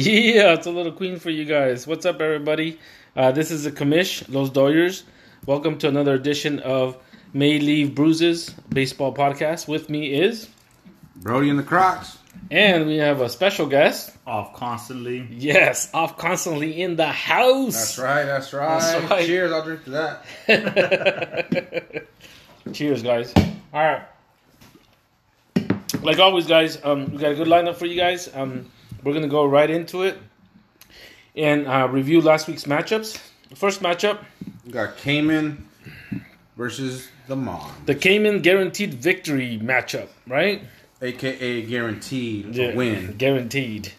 Yeah, it's a little queen for you guys. What's up, everybody? Uh, this is the commish, Los Doyers. Welcome to another edition of May Leave Bruises baseball podcast. With me is, Brody and the Crocs. and we have a special guest. off constantly. Yes, off constantly in the house. That's right, that's right. That's right. Cheers, I'll drink to that. Cheers, guys. All right. Like always, guys, um, we got a good lineup for you guys. Um, we're gonna go right into it and uh, review last week's matchups. The first matchup, We got Cayman versus the Mon, the Cayman guaranteed victory matchup, right? aka guaranteed a win. guaranteed.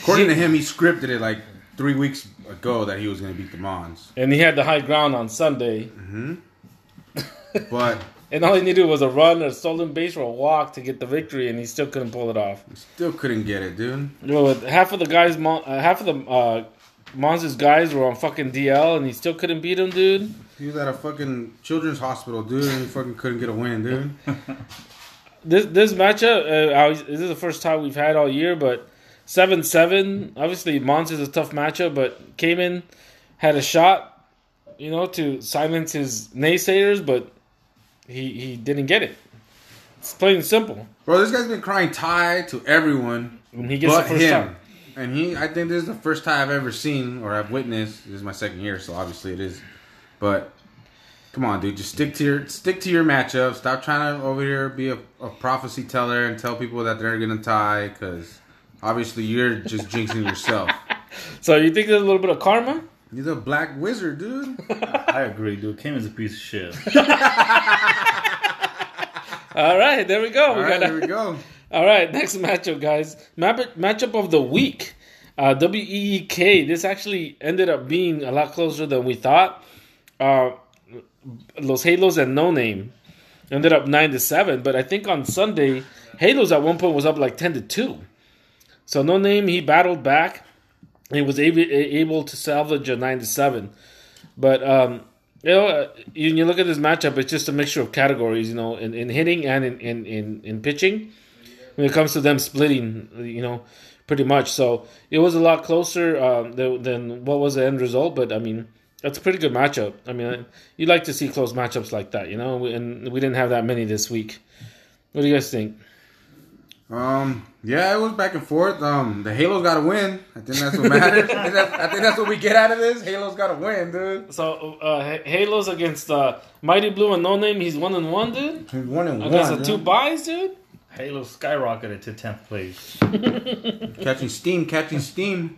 According to him, he scripted it like three weeks ago that he was going to beat the Mons. And he had the high ground on Sunday, But and all he needed was a run, or a stolen base, or a walk to get the victory, and he still couldn't pull it off. still couldn't get it, dude. You know, half of the guys, uh, half of the uh, guys were on fucking DL, and he still couldn't beat him, dude. He was at a fucking children's hospital, dude, and he fucking couldn't get a win, dude. This this matchup, uh, was- this is the first time we've had all year, but seven seven. Obviously, Mons is a tough matchup, but Cayman had a shot, you know, to silence his naysayers, but he he didn't get it. It's plain and simple. Bro, this guy's been crying tie to everyone When he gets but the first him. shot. And he, I think this is the first time I've ever seen or I've witnessed. This is my second year, so obviously it is. But come on, dude, just stick to your stick to your matchup. Stop trying to over here be a, a prophecy teller and tell people that they're gonna tie because obviously you're just jinxing yourself. So you think there's a little bit of karma? He's a black wizard, dude. I agree, dude. Cayman's a piece of shit. All right, there we go. All we right, got there we go. All right, next matchup, guys. Map- matchup of the week. Uh, WEEK. This actually ended up being a lot closer than we thought. Uh, Los Halos and No Name ended up nine to seven, but I think on Sunday, Halos at one point was up like ten to two. So No Name he battled back and was able able to salvage a nine to seven. But um, you know, uh, you, you look at this matchup, it's just a mixture of categories. You know, in, in hitting and in, in, in, in pitching when it comes to them splitting, you know, pretty much. So it was a lot closer um, than, than what was the end result. But I mean, that's a pretty good matchup. I mean, you like to see close matchups like that, you know, and we didn't have that many this week. What do you guys think? Um, yeah, it was back and forth. Um, the Halos got to win. I think that's what matters. I, think that's, I think that's what we get out of this. Halos got to win, dude. So uh, Halos against uh, Mighty Blue and No Name, he's one and one, dude. He's one and one Against one. the two dude. buys, dude. Halo skyrocketed to tenth place. Catching steam, catching steam.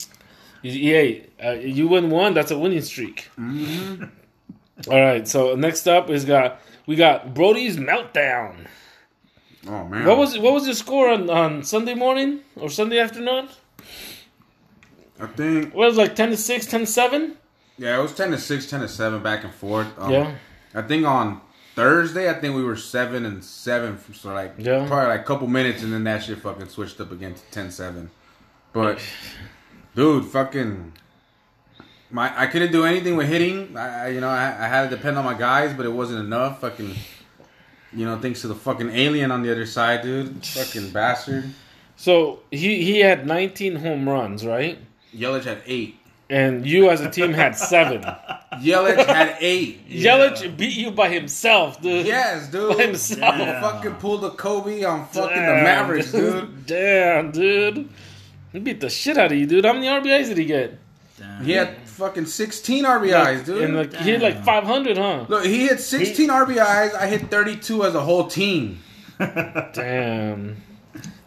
Yeah, uh, you win one. That's a winning streak. All right. So next up is got we got Brody's meltdown. Oh man, What was what was the score on, on Sunday morning or Sunday afternoon? I think What was it, like ten to six, 10 to seven? yeah, it was ten to six, 10 to seven, back and forth. Um, Yeah. I think on Thursday, I think we were seven and seven so like Yeah. probably like a couple minutes, and then that shit fucking switched up again to 10-7. But dude, fucking. My, I couldn't do anything with hitting. I you know, I, I had to depend on my guys, but it wasn't enough. Fucking, you know, thanks to the fucking alien on the other side, dude. Fucking bastard. So he he had nineteen home runs, right? Yelich had eight. And you as a team had seven. Yelich had eight. Yelich beat you by himself, dude. Yes, dude. By himself. He fucking pulled a Kobe on fucking the Damn, Mavericks, dude. Damn, dude. He beat the shit out of you, dude. How many RBIs did he get? Damn. He had fucking 16 RBIs, dude. And like he hit like five hundred, huh? Look, he hit 16 RBIs. I hit 32 as a whole team. Damn.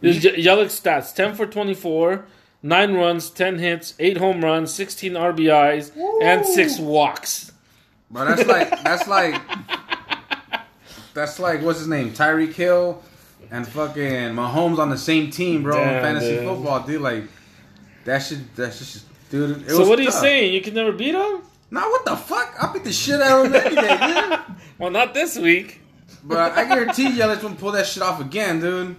This is Ye- Yelich stats: ten for twenty-four, nine runs, ten hits, eight home runs, sixteen RBIs, and six walks. But that's like that's like that's like what's his name? Tyreek Hill and fucking Mahomes on the same team, bro. in fantasy dude. football, dude. Like that should that's just dude. It So was what are you tough. saying? You can never beat him? Nah, what the fuck? I beat the shit out of him any day, dude. Well, not this week. But I guarantee Yelich won't pull that shit off again, dude.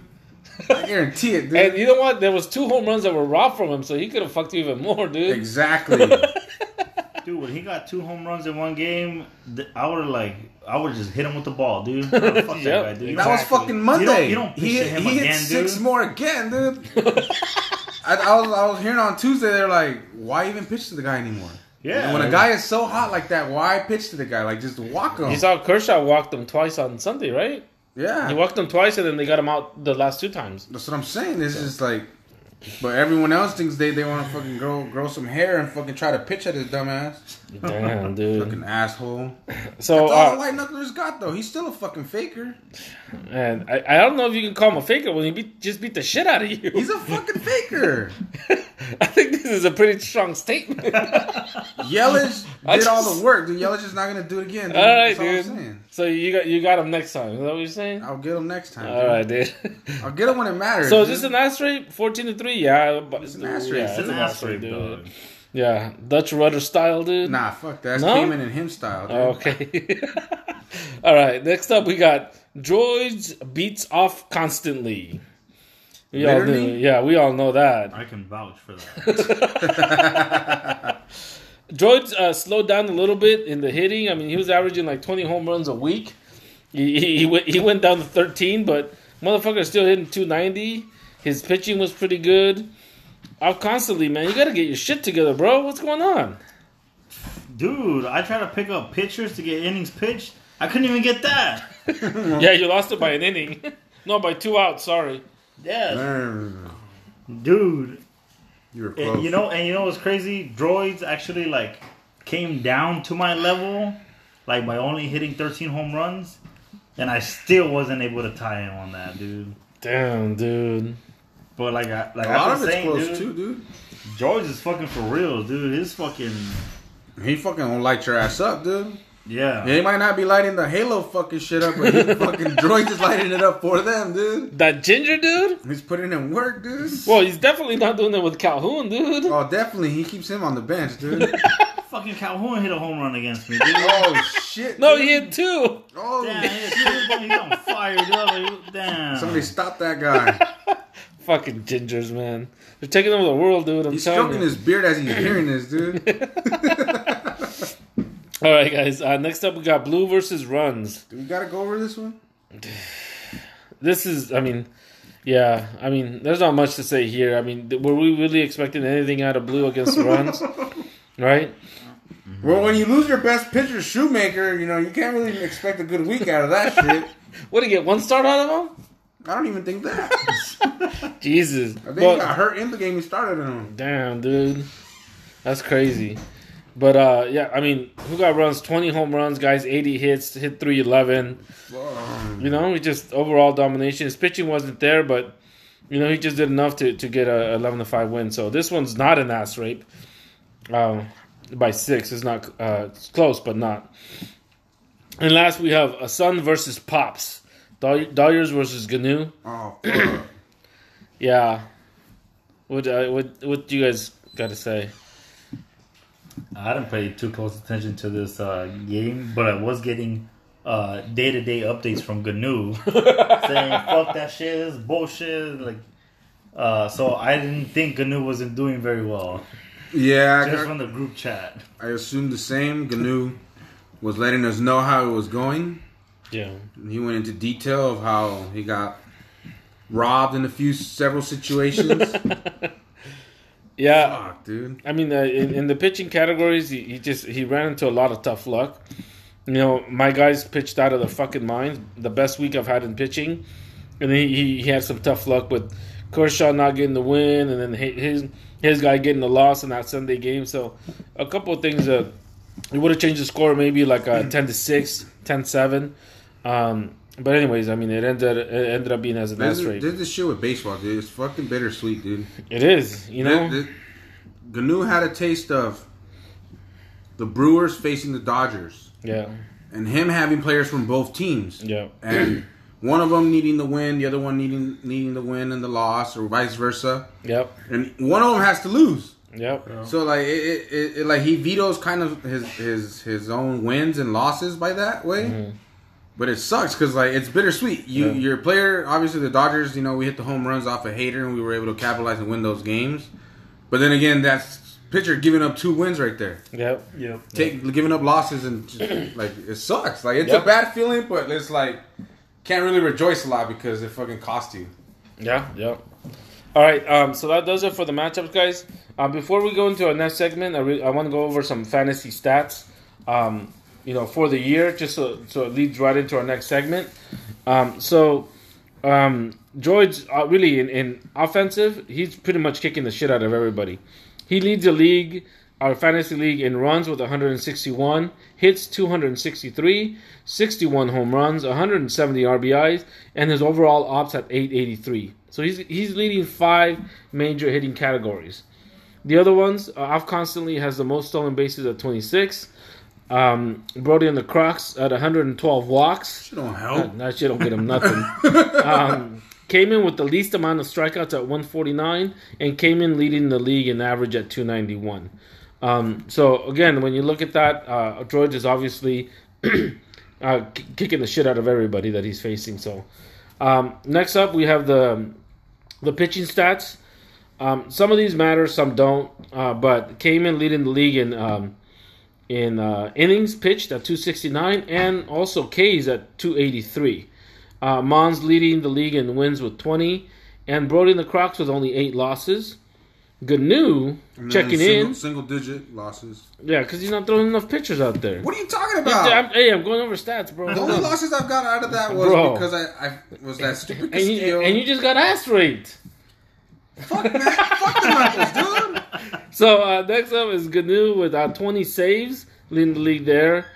I guarantee it, dude. And you know what? There was two home runs that were robbed from him, so he could have fucked you even more, dude. exactly. Dude, when he got two home runs in one game, I would like, I would just hit him with the ball, dude. Fuck Yep, that guy, dude. That was fucking Monday. You don't- you don't pitch he hit, him he hit again, six dude. more again, dude. I, I was I was hearing on Tuesday they're like, why even pitch to the guy anymore? Yeah. And when a guy is so hot like that, why pitch to the guy? Like just walk him. You saw Kershaw walked them twice on Sunday, right? yeah. He walked them twice, and then they got him out the last two times. That's what I'm saying. It's just like, but everyone else thinks they, they want to fucking grow grow some hair and fucking try to pitch at his dumb ass. Damn, dude. Fucking asshole. So, That's all uh, white knucklers got though. He's still a fucking faker. and I, I don't know if you can call him a faker when he beat, just beat the shit out of you. He's a fucking faker. I think this is a pretty strong statement. Yelich I did all the work. Dude, Yelich is not gonna do it again. Dude. All right, That's all I'm dude. saying. So you got you got him next time. Is that what you're saying? I'll get him next time. All dude. right, dude. I'll get him when it matters. So is this an ass rate? Fourteen to three? Yeah, but It's an ass rate. Yeah, It's It's an ass ass rate, dude. dog. Yeah, Dutch rudder style, dude. Nah, fuck that. That's No? Cayman and him style. Dude. Okay. All right. Next up, we got droids beats off constantly. We all knew, yeah, we all know that. I can vouch for that. Droids uh, slowed down a little bit in the hitting. I mean, he was averaging like 20 home runs a week. He, he, he, went, he went down to 13, but motherfucker still hitting 290. His pitching was pretty good. Off constantly, man. You got to get your shit together, bro. What's going on? Dude, I try to pick up pitchers to get innings pitched. I couldn't even get that. Yeah, you lost it by an inning. no, by two outs. Sorry. Yeah, dude. You were close. And you know, and you know what's crazy? Droids actually like came down to my level, like by only hitting 13 home runs, and I still wasn't able to tie him on that, dude. Damn, dude. But like, I, like a lot I've of been it's saying, close dude, too, dude. George is fucking for real, dude. His fucking He fucking won't light your ass up, dude. Yeah. Yeah, he might not be lighting the Halo fucking shit up, but he fucking droid is lighting it up for them, dude. That ginger dude? He's putting in work, dude. Well, he's definitely not doing it with Calhoun, dude. Oh, definitely. He keeps him on the bench, dude. Fucking Calhoun hit a home run against me, dude. oh shit. No, dude. he hit two. Oh, Damn, he's, he's on fire, dude. Damn. somebody stop that guy. Fucking gingers, man. They're taking over the world, dude. I'm He's stroking you. his beard as he's hearing this, dude. All right, guys. Uh, next up, we got blue versus runs. Do we gotta go over this one? This is, I mean, yeah. I mean, there's not much to say here. I mean, th- were we really expecting anything out of blue against runs? right? Well, when you lose your best pitcher, Shoemaker, you know you can't really expect a good week out of that shit. What did he get? One start out of him? I don't even think that. Jesus. I think he got hurt in the game he started in. Damn, dude. That's crazy. But uh yeah, I mean, who got runs? Twenty home runs, guys, eighty hits, hit three eleven. You know, he just overall domination. His pitching wasn't there, but you know, he just did enough to, to get a eleven to five win. So this one's not an ass rape. Um by six. It's not uh it's close, but not. And last we have a Sun versus Pops. Doy- Dodgers versus Gnu. Oh. Yeah. What uh, what what do you guys got to say? I didn't pay too close attention to this uh, game, but I was getting day to day updates from GNU saying "fuck that shit, this is bullshit." Like, uh, so I didn't think GNU wasn't doing very well yeah, I, just got- from the group chat. I assumed the same. Gnu was letting us know how it was going. Yeah. He went into detail of how he got robbed in a few several situations. Yeah. Fuck, dude. I mean, uh, in, in the pitching categories, he, he just he ran into a lot of tough luck. You know, my guys pitched out of the fucking mind. The best week I've had in pitching, and he, he, he had some tough luck with Kershaw not getting the win, and then his his guy getting the loss in that Sunday game. So, a couple of things that it would have changed the score, maybe like a ten to 6, 10-7. Um, but anyways, I mean, it ended it ended up being as an This S is, this is the shit with baseball, dude. It's fucking bittersweet, dude. It is, you know. Th- th- Gnu had a taste of the Brewers facing the Dodgers, Yeah, and him having players from both teams, yeah, and one of them needing the win, the other one needing needing the win and the loss, or vice versa, yep, and one of them has to lose. yep. So like it, it, it, it like he vetoes kind of his his his own wins and losses by that way. Mm-hmm. But it sucks because like it's bittersweet. You Yeah. your player, obviously the Dodgers. You know we hit the home runs off a Hader and we were able to capitalize and win those games. But then again, that's pitcher giving up two wins right there, Yep. Yep. take giving up losses and just, like it sucks. Like it's Yep. a bad feeling, but it's like can't really rejoice a lot because it fucking cost you. Yeah, yeah. All right, um, so that does it for the matchups, guys. Uh, before we go into our next segment, I, re- I want to go over some fantasy stats, um, you know, for the year, just so, so it leads right into our next segment. Um, so, um, George, uh, really in, in offensive, he's pretty much kicking the shit out of everybody. He leads the league, our fantasy league, in runs with 161, hits 263, 61 home runs, 170 RBIs, and his overall ops at 883. So he's he's leading five major hitting categories. The other ones, uh, constantly has the most stolen bases at 26. Um, Brody and the Crocs at 112 walks. Don't That, help. that shit don't get him nothing. um, Cayman with the least amount of strikeouts at 149, and Cayman leading the league in average at 291. Um, so again, when you look at that, uh, George is obviously uh, k- kicking the shit out of everybody that he's facing. So um, next up, we have the the pitching stats. Um, some of these matter, some don't. Uh, but Cayman leading the league in um, in uh, innings pitched at 269 and also K's at 283. Uh, Mons leading the league in wins with 20, and Brody and the Crocs with only eight losses. Then checking single, in, Single digit losses. yeah, because he's not throwing enough pitchers out there. What are you talking I'm, about? hey, I'm going over stats, bro. The only losses I've got out of that was Bro. because I, I was that stupid And you, and you just got ass raped. Fuck, man, fuck the Knuckles, dude. So uh, next up is Gnu with uh, 20 saves, leading the league there.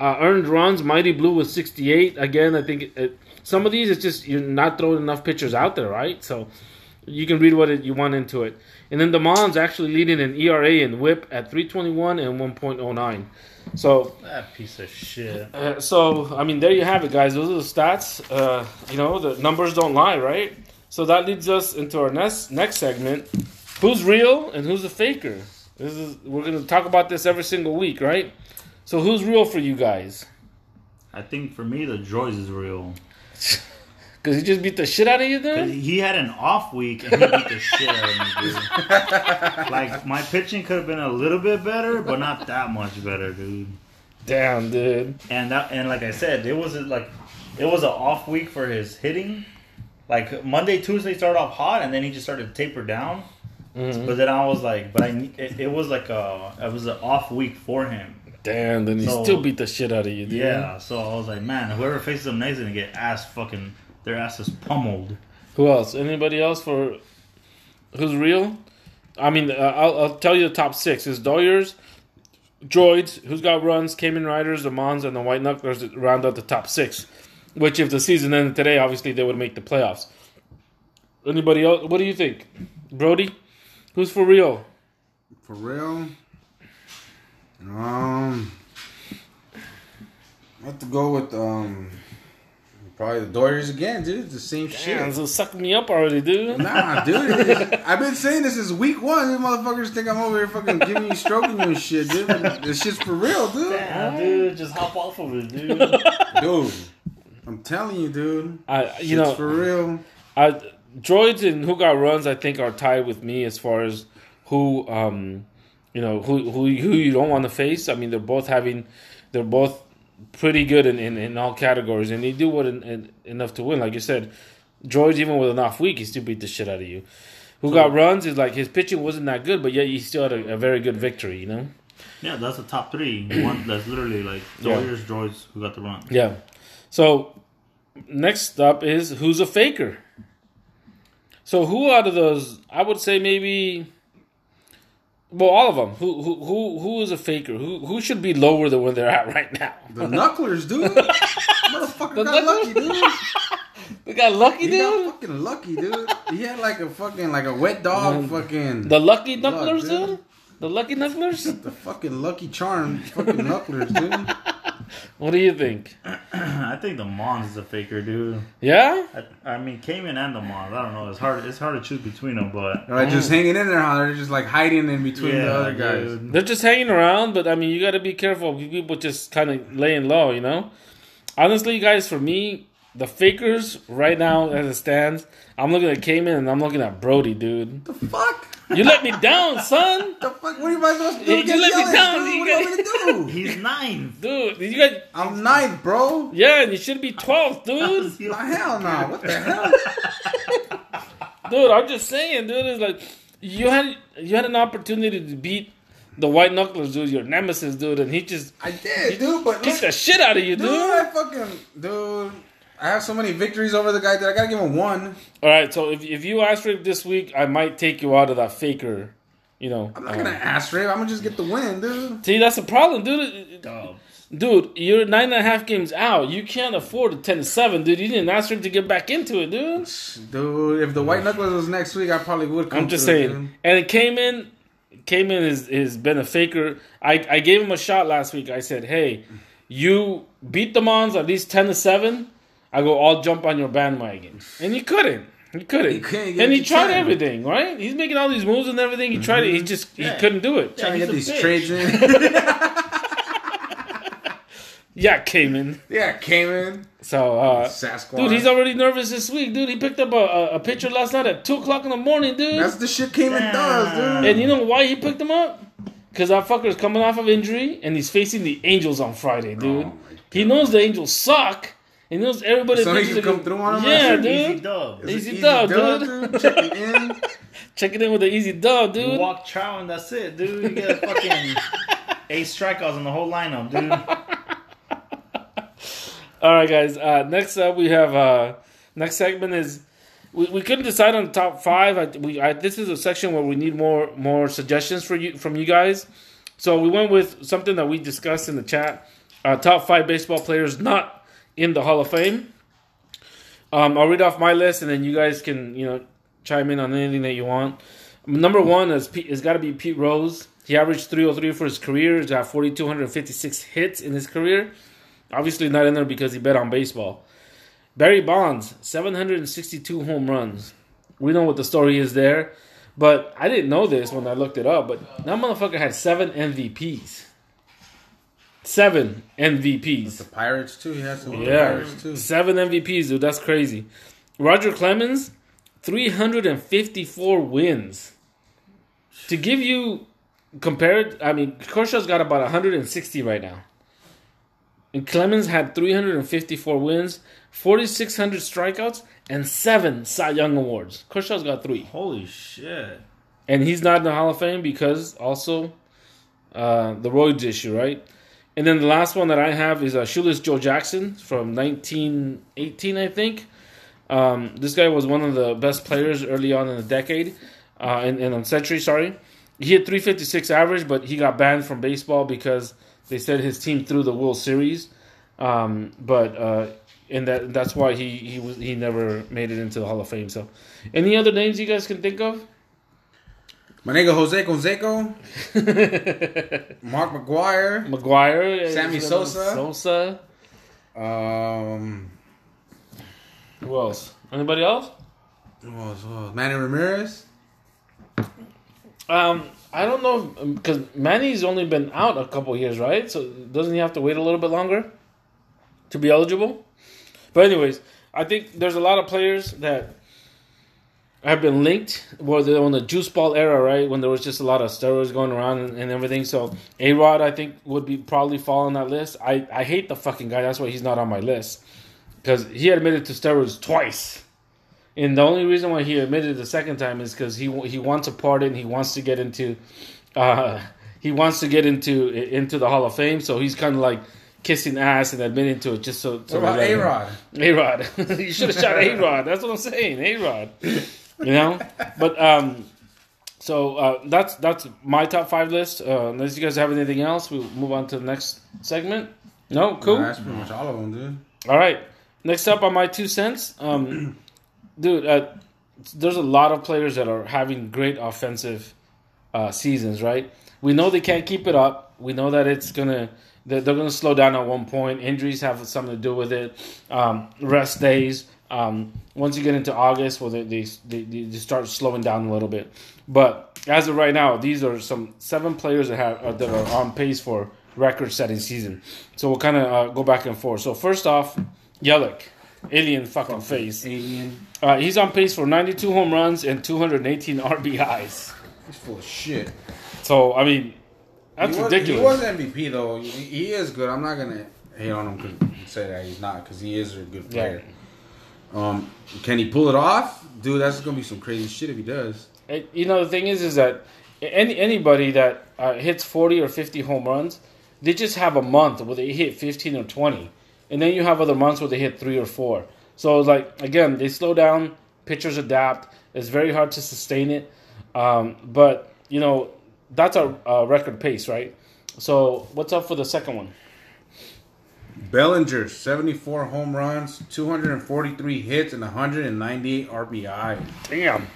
Uh, earned runs, Mighty Blue with 68. Again, I think it, it, some of these it's just you're not throwing enough pitchers out there, right? So you can read what it, you want into it. And then the Mons actually leading in ERA and WHIP at 321 and 1.09. So That piece of shit. uh, so I mean, there you have it, guys. Those are the stats. Uh, you know, the numbers don't lie, right? So that leads us into our next next segment: who's real and who's a faker. This is we're gonna talk about this every single week, right? So who's real for you guys? I think for me, the Droids is real. Because he just beat the shit out of you, dude. He had an off week and he beat the shit out of me, dude. Like my pitching could have been a little bit better, but not that much better, dude. Damn, dude. And that, and like I said, it was like it was an off week for his hitting. Like Monday, Tuesday started off hot, and then he just started to taper down. Mhm. But then I was like, but I it, it was like a it was an off week for him. Damn, then he still beat the shit out of you, dude. Yeah, so I was like, man, whoever faces them next is gonna get ass fucking their asses pummeled. Who else? Anybody else for who's real? I mean, uh, I'll, I'll tell you the top six: is Doyers, Droids, who's got runs, Cayman Riders, the Mons, and the White Knucklers round out the top six. Which, if the season ended today, obviously they would make the playoffs. Anybody else? What do you think, Brody? Who's for real? For real? Um, I have to go with um, probably the Dodgers again, dude. The same Damn, shit. so suck me up already, dude. Nah, dude. it is- I've been saying this since week one. These motherfuckers think I'm over here fucking giving you, stroking you and shit, dude. This shit's for real, dude. Damn, dude, just hop off of it, dude. Dude, I'm telling you, dude. I, you know, for real. I, droids and who got runs, I think, are tied with me as far as who, um, you know, who who who you don't want to face. I mean, they're both having, they're both pretty good in, in, in all categories, and they do what en- en- enough to win. Like you said, droids even with an off week, he still beat the shit out of you. Who got runs is like his pitching wasn't that good, but yet he still had a, a very good victory. You know. yeah, that's the top three. One that's literally like Yeah. Warriors, droids who got the run. Yeah. So next up is who's a faker. So who out of those? I would say maybe. Well, all of them. Who who who who is a faker? Who who should be lower than where they're at right now? The knucklers, dude. Motherfucker The got lucky, dude. We got lucky, He got dude. fucking lucky, dude. He had like a fucking like a wet dog, fucking The lucky Luck, knucklers, dude. dude. The lucky knucklers. the fucking lucky charm, fucking knucklers, dude. What do you think? I think the Mons is a faker, dude. Yeah. I, I mean, Cayman and the Mons. I don't know. It's hard. It's hard to choose between them, but They're like just mm. hanging in there, huh? They're just like hiding in between yeah, the other guys. dude. They're just hanging around, but I mean, you got to be careful. People just kind of laying low, you know. Honestly, guys, for me, the fakers right now, as it stands, I'm looking at Cayman and I'm looking at Brody, dude. The fuck? You let me down, son, The fuck? What are you guys supposed to do? You against let me Yelich, down, dude? What do you want me to do? He's ninth. dude. You got I'm ninth, bro. yeah, and you should be 12th, dude. Nah, hell no. What the hell? dude. I'm just saying, dude. It's like you had you had an opportunity to beat the white knucklers, dude. Your nemesis, dude, and he just I did, dude. But kicked the shit out of you, dude, dude. I fucking dude. I have so many victories over the guy that I gotta give him one. All right, so if if you ask rape this week, I might take you out of that faker. You know, I'm not uh, gonna ass rape. I'm gonna just get the win, dude. see that's the problem, dude. Dog. Dude, you're nine and a half games out. You can't afford a ten to seven, dude. You didn't ask rape to get back into it, dude. Dude, if the white knuckles was next week, I probably would. Come I'm just to it, saying. dude. And it Cayman, came in has, has been a faker. I, I gave him a shot last week. I said, hey, you beat the Mons at least 10 to 7. I go, I'll jump on your bandwagon. And he couldn't. He couldn't. He couldn't and he tried trying. everything, right? He's making all these moves and everything. He tried it. He just he couldn't do it. Yeah, Trying to get these bitch. trades in. Yeah, Cayman. yeah, Cayman, So, uh, Sasquatch. dude, he's already nervous this week, dude. He picked up a, a, a pitcher last night at 2 o'clock in the morning, dude. That's the shit Cayman does, dude. And you know why he picked him up? Because that fucker's coming off of injury and he's facing the Angels on Friday, dude. Oh, he knows the Angels suck. He knows everybody. So he thinks can come through on him? Yeah, dude. Easy dub. It's an Easy dub, dude. dude. Checking in. Checking in with an easy dub, You dude. walk Trout and that's it, dude. You get a fucking eight strikeouts in the whole lineup, dude. All right, guys. Uh, next up, we have uh, next segment is we, we couldn't decide on the top five. I, we I, this is a section where we need more more suggestions for you from you guys. So we went with something that we discussed in the chat. Uh, top five baseball players not in the Hall of Fame. Um, I'll read off my list, and then you guys can you know chime in on anything that you want. Number one is Pete, has got to be Pete Rose. He averaged 303 for his career. He's got 4,256 hits in his career. Obviously not in there because he bet on baseball. Barry Bonds, 762 home runs. We know what the story is there, but I didn't know this when I looked it up. But that motherfucker had seven MVPs. Seven MVPs. The MVPs. Pirates too. He has some Yeah, Pirates too. seven MVPs, dude. That's crazy. Roger Clemens, 354 wins. To give you compared, I mean, Kershaw's got about 160 right now. And Clemens had 354 wins, 4,600 strikeouts, and seven Cy Young awards. Kershaw's got three. Holy shit. And he's not in the Hall of Fame because also uh, the roids issue, right? And then the last one that I have is uh, Shoeless Joe Jackson from 1918, I think. Um, this guy was one of the best players early on in the decade, uh, in, in the century, sorry. He had 356 average, but he got banned from baseball because they said his team threw the World Series. Um, but uh, and that that's why he he was he never made it into the Hall of Fame. So, any other names you guys can think of? My nigga Jose Canseco, Mark McGwire, McGwire, Sammy Sosa. Sosa. um, Who else? Anybody else? who else, who else? Manny Ramirez. Um, I don't know because Manny's only been out a couple years, right? So doesn't he have to wait a little bit longer to be eligible? But anyways, I think there's a lot of players that have been linked where they're on the juice ball era, right? When there was just a lot of steroids going around and, and everything. So A Rod, I think, would be probably fall on that list. I, I hate the fucking guy. That's why he's not on my list because he admitted to steroids twice. And the only reason why he admitted the second time is because he he wants to pardon. He wants to get into, uh, he wants to get into into the Hall of Fame. So he's kind of like kissing ass and admitting to it just so. so What about they A Rod? a Rod. you should have shot A Rod. That's what I'm saying. A Rod. You know? But um so uh that's that's my top five list. Uh unless you guys have anything else, we'll move on to the next segment. No, cool. that's pretty much all of them, dude. All right. Next up on my two cents, um, dude, uh, there's a lot of players that are having great offensive uh, seasons, right? We know they can't keep it up. We know that it's gonna they're, they're gonna slow down at one point. Injuries have something to do with it. Um, rest days. Um, once you get into August, well, they, they they they start slowing down a little bit. But as of right now, these are some seven players that have uh, that are on pace for record-setting season. So we'll kind of uh, go back and forth. So first off, Yelich, alien fucking face. Alien. Uh, he's on pace for 92 home runs and 218 RBIs. He's full of shit. So I mean, that's he was, ridiculous. He was MVP though. He, he is good. I'm not gonna hate on him 'cause- say that he's not because he is a good player. Um, can he pull it off, dude? That's gonna be some crazy shit if he does. And, you know, the thing is, is that any anybody that uh, hits forty or fifty home runs, they just have a month where they hit fifteen or twenty, and then you have other months where they hit three or four. So like again, they slow down. Pitchers adapt. It's very hard to sustain it, um, but you know that's a, a record pace, right? So what's up for the second one? Bellinger, 74 home runs, 243 hits, and 198 RBI. Damn.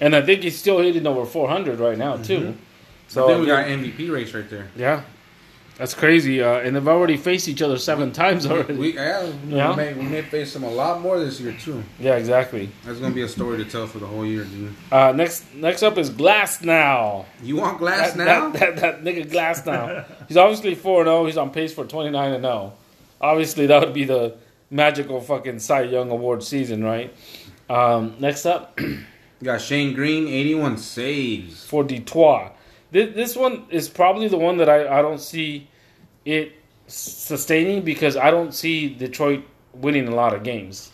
And I think he's still hitting over 400 right now, too. So So, then we got MVP race right there. yeah. That's crazy. Uh, and they've already faced each other seven times already. We, yeah, Yeah. We, may, we may face them a lot more this year too. yeah, exactly. That's gonna be a story to tell for the whole year, dude. Uh, next next up is Glasnow. You want glass That, now? that, that, that nigga Glasnow. He's obviously 4 0. He's on pace for 29 and 0. Obviously, that would be the magical fucking Cy Young Award season, right? Um, next up, You got Shane Greene, 81 saves. for Detroit. This, this one is probably the one that I, I don't see it sustaining because I don't see Detroit winning a lot of games.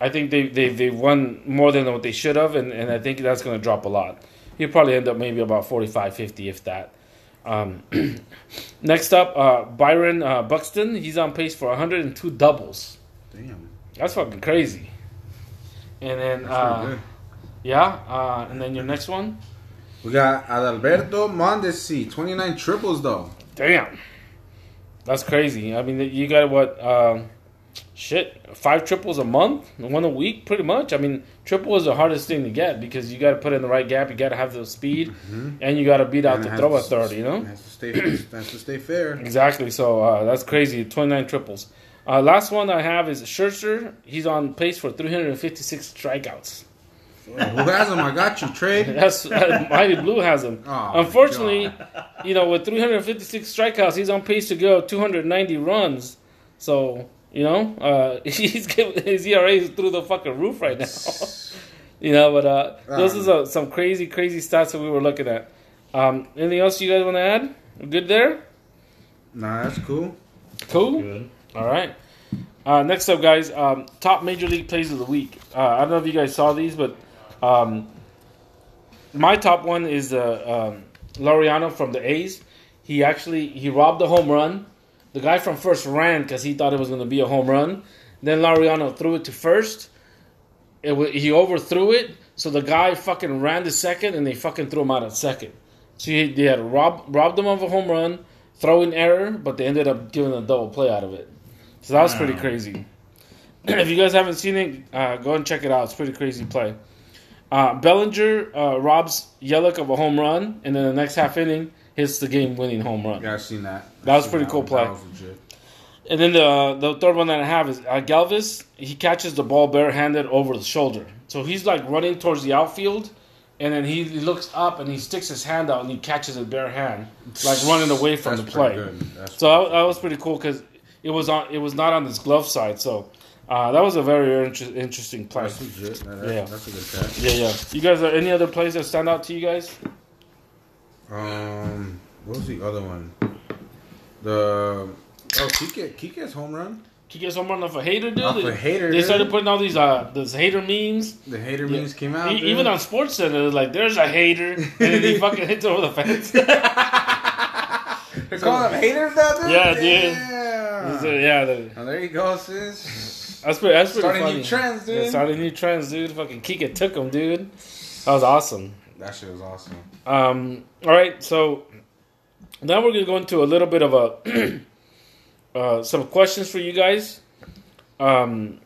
I think they, they, they've won more than what they should have, and, and I think that's going to drop a lot. He'll probably end up maybe about 45 50, if that. Um, next up, uh, Byron uh, Buxton. He's on pace for 102 doubles. Damn, That's fucking crazy. And then, uh, yeah, uh, and then your next one. We got Adalberto Mondesi, 29 triples though. Damn. That's crazy. I mean, you got what? Um, shit, five triples a month, one a week, pretty much. I mean, triple is the hardest thing to get because you got to put in the right gap, you got to have the speed, and you got to beat out And it throw a has to- third. You know. Has to stay, has to stay fair. Exactly. So uh, that's crazy. Twenty nine triples. Uh, last one I have is Scherzer. He's on pace for 356 strikeouts. Who has him? I got you, Trey. That's uh, Mighty Blue has him. Oh, Unfortunately, you know, with 356 strikeouts, he's on pace to go 290 runs. So, you know, uh, he's giving, his ERA is through the fucking roof right now. you know, but uh, those Um. are some- some crazy, crazy stats that we were looking at. Um, anything else you guys want to add? We're good there? Nah, that's cool. Cool. Good. All right. Uh, next up, guys, um, top major league plays of the week. Uh, I don't know if you guys saw these, but um, my top one is uh, um, Laureano from the A's. He actually he robbed a home run. The guy from first ran because he thought it was going to be a home run. Then Laureano threw it to first. It wa he overthrew it, so the guy fucking ran to second, and they fucking threw him out at second. So he, they had robbed robbed him of a home run, throwing error, but they ended up giving a double play out of it. So that was pretty crazy. if you guys haven't seen it, uh, go and check it out. It's a pretty crazy play. Uh, Bellinger uh, robs Yelich of a home run, and then the next half inning hits the game-winning home run. Yeah, I've seen that. That was pretty seen cool one. play. That. And then the the third one that I have is uh, Galvis. He catches the ball barehanded over the shoulder, so he's like running towards the outfield, and then he, he looks up and he sticks his hand out and he catches it bare hand, like running away from the play. So that, that was pretty cool because it was on it was not on his glove side. So uh, that was a very inter- interesting play. That's legit. That- that- Yeah. That's a good catch. Yeah, yeah. You guys, are any other plays that stand out to you guys? Um, what was the other one? The oh Kike Kike's home run. Kike's home run off a Hader, dude. Off a hater, They started putting all these uh those hater memes. The hater Yeah. memes came out. E- even on Sports Center, like there's a hater, and then he fucking hits over the fence. They're calling them haters now, dude. Yeah, dude. Yeah. Yeah, the, Oh, there you go, sis. that's pretty. That's pretty Starting funny. new trends, dude. Yeah, starting new trends, dude. Fucking Kike took him, dude. That was awesome. That shit was awesome. Um, all right, so now we're gonna go into a little bit of a uh, some questions for you guys. Um,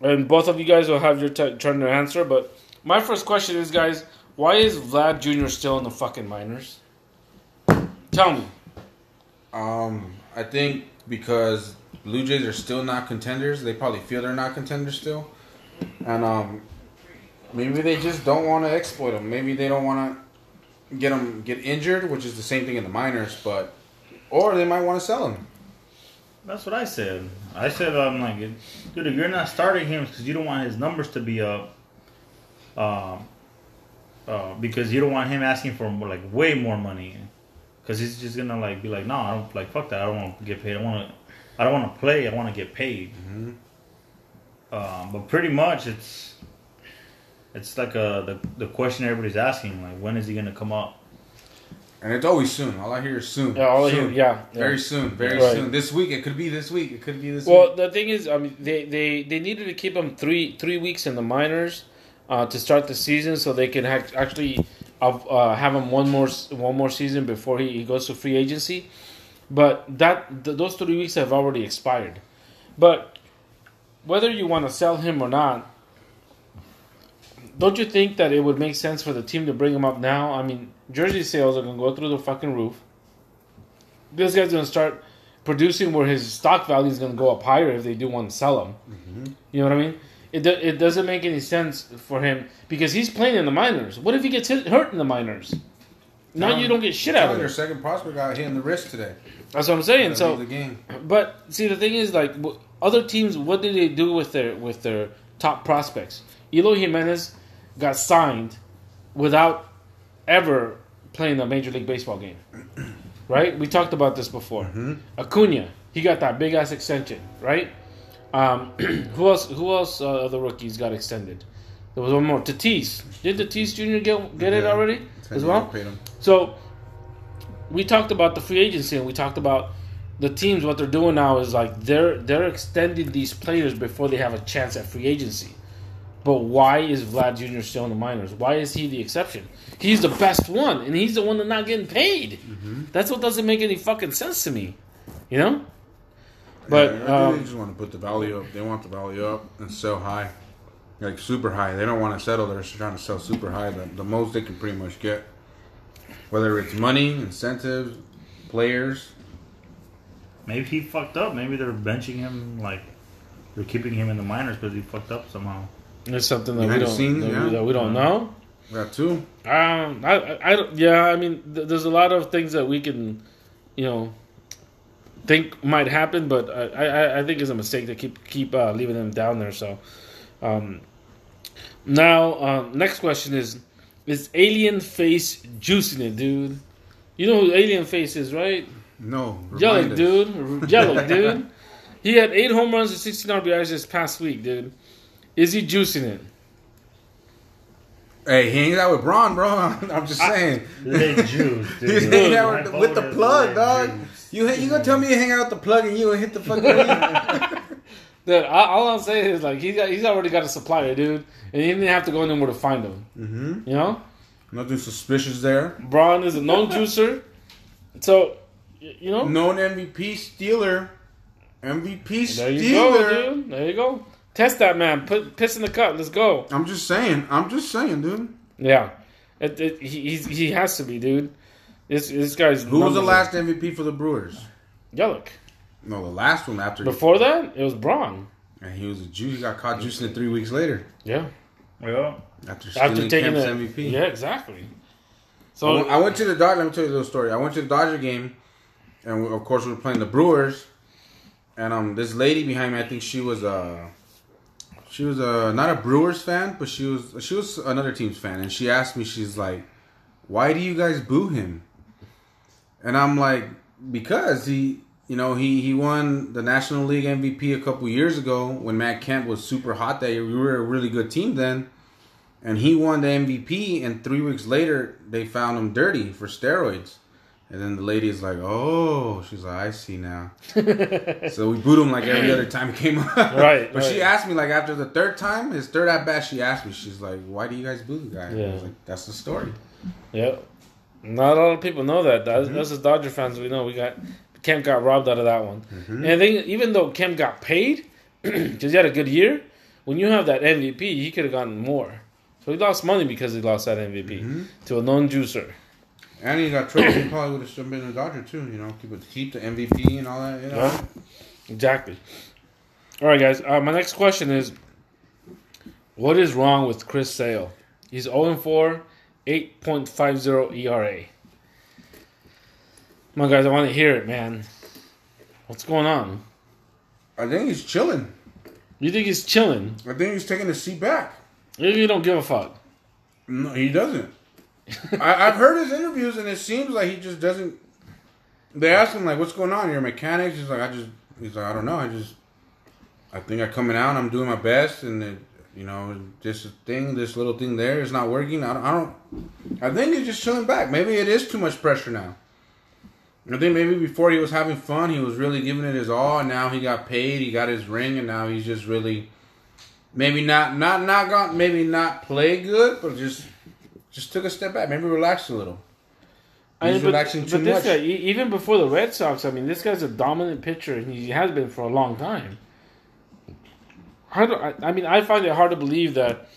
and both of you guys will have your t- turn to answer. But my first question is, guys, why is Vlad Jr. still in the fucking minors? Tell me. Um, I think because Blue Jays are still not contenders, they probably feel they're not contenders still, and um, maybe they just don't want to exploit them. Maybe they don't want to get them get injured, which is the same thing in the minors, but or they might want to sell them. That's what I said. I said, I'm like, dude, if you're not starting him because you don't want his numbers to be up, um, uh, because you don't want him asking for like way more money, because he's just gonna like be like, no, I don't like fuck that. I don't want to get paid. I want to, I don't want to play. I want to get paid. Um, but pretty much it's it's like a the, the question everybody's asking like when is he gonna come up? And it's always soon. All I hear is soon. Yeah, all I hear- yeah, yeah. Very soon. Very Right. soon. This week. It could be this week. It could be this week. Well, week. the thing is, I mean, they, they, they needed to keep him three three weeks in the minors uh, to start the season, so they can act- actually uh, uh, have him one more one more season before he, he goes to free agency. But that th- those three weeks have already expired. But whether you want to sell him or not, don't you think that it would make sense for the team to bring him up now? I mean, jersey sales are gonna go through the fucking roof. This guy's gonna start producing where his stock value is gonna go up higher if they do want to sell him. Mm-hmm. You know what I mean? It do, it doesn't make any sense for him because he's playing in the minors. What if he gets hit, hurt in the minors? Now you don't get shit out of Your it. second prospect got hit in the wrist today. That's what I'm saying. So the game. but see, the thing is, like other teams, what did they do with their with their top prospects? Eloy Jimenez got signed without ever playing a major league baseball game, right? We talked about this before. Acuna, he got that big ass extension, right? Um, who else? Who else? Uh, of the rookies got extended. There was one more. Tatis. Did Tatis Jr. get get it already as well? So we talked about the free agency and we talked about the teams. What they're doing now is like they're they're extending these players before they have a chance at free agency. But why is Vlad Jr. still in the minors? Why is he the exception? He's the best one, and he's the one that's not getting paid. That's what doesn't make any fucking sense to me. You know. But Yeah, I think um, they just want to put the value up. They want the value up and sell high, like super high. They don't want to settle. They're just trying to sell super high. The, the most they can pretty much get, whether it's money, incentives, players. Maybe he fucked up. Maybe they're benching him like they're keeping him in the minors because he fucked up somehow. It's something that we don't scenes, that, we, that we don't know. Got two. Um, I, I, I don't- yeah, I mean, th- there's a lot of things that we can, you know, think might happen, but I, I, I think it's a mistake to keep keep uh, leaving them down there. So, um, now um, next question is: Is Alien Face juicing it, dude? You know who Alien Face is, right? No. Yellow us. dude, yellow dude. He had eight home runs and 16 RBIs this past week, dude. Is he juicing it? Hey, he hangs out with Braun, bro. I'm just saying. Lit juice, dude. He's hanging out with, with the plug, dog. juice. You you gonna tell me you hang out with the plug and you hit the fucking lead? Dude, all all I'm saying is like he's got, he's already got a supplier, dude, and he didn't have to go anywhere to find him. mm-hmm. You know, Nothing suspicious there. Braun is a known juicer, so you know Known MVP stealer. MVP there you stealer. go, dude. There you go. Test that man. Put piss in the cup. Let's go. I'm just saying. I'm just saying, dude. Yeah, it, it, he he's, he has to be, dude. This this guy's Who was the numbers last MVP for the Brewers? are- Yelich. No, the last one after. Before that, it was Braun. and he was a Jew. He got caught juicing it three weeks later Yeah, Yeah. after after taking the MVP. Yeah, exactly. I So went- I went to the Dodger. Let me tell you a little story. I went to the Dodger game, and we, of course we were playing the Brewers. And um, this lady behind me, I think she was uh she was uh, not a Brewers fan, but she was she was another team's fan. And she asked me, she's like, "Why do you guys boo him?" And I'm like, "Because he." You know, he, he won the National League MVP a couple years ago when Matt Kemp was super hot that. We were a really good team then and he won the MVP. And three weeks later, they found him dirty for steroids. And then the lady's like, "Oh," she's like, "I see now." so we booed him like every other time he came up. Right, but she asked me like after the third time, his third at bat, she asked me, she's like, "Why do you guys boo the guy?" I Yeah. was like, "That's the story." Yeah. Not a lot of people know that. That's, Mm-hmm. As Dodger fans, we know we got Kemp got robbed out of that one. Mm-hmm. And I think even though Kemp got paid because he had a good year, when you have that MVP, he could have gotten more. So he lost money because he lost that MVP Mm-hmm. to a known juicer. And he got traded. he probably would have still been a Dodger too. You know, keep keep the MVP and all that. You know. Yeah. Exactly. All right, guys. Uh, my next question is, what is wrong with Chris Sale? He's 0 4, 8.50 ERA. Come on, guys. I want to hear it, man. What's going on? I think he's chilling. You think he's chilling? I think he's taking a seat back. You don't give a fuck. No, he doesn't. I, I've heard his interviews, and it seems like he just doesn't. They ask him like, "What's going on? Your mechanics?" He's like, "I just." He's like, "I don't know. I just." I think I'm coming out. and I'm doing my best, and it, you know, this thing, this little thing there is not working. I don't, I don't. I think he's just chilling back. Maybe it is too much pressure now. I think maybe before he was having fun, he was really giving it his all, and now he got paid, he got his ring, and now he's just really, maybe not, not, not gone, maybe not play good, but just, just took a step back, maybe relaxed a little. I He's mean, but, relaxing too but this much. guy, even before the Red Sox, I mean, this guy's a dominant pitcher, and he has been for a long time. How do I, I mean, I find it hard to believe that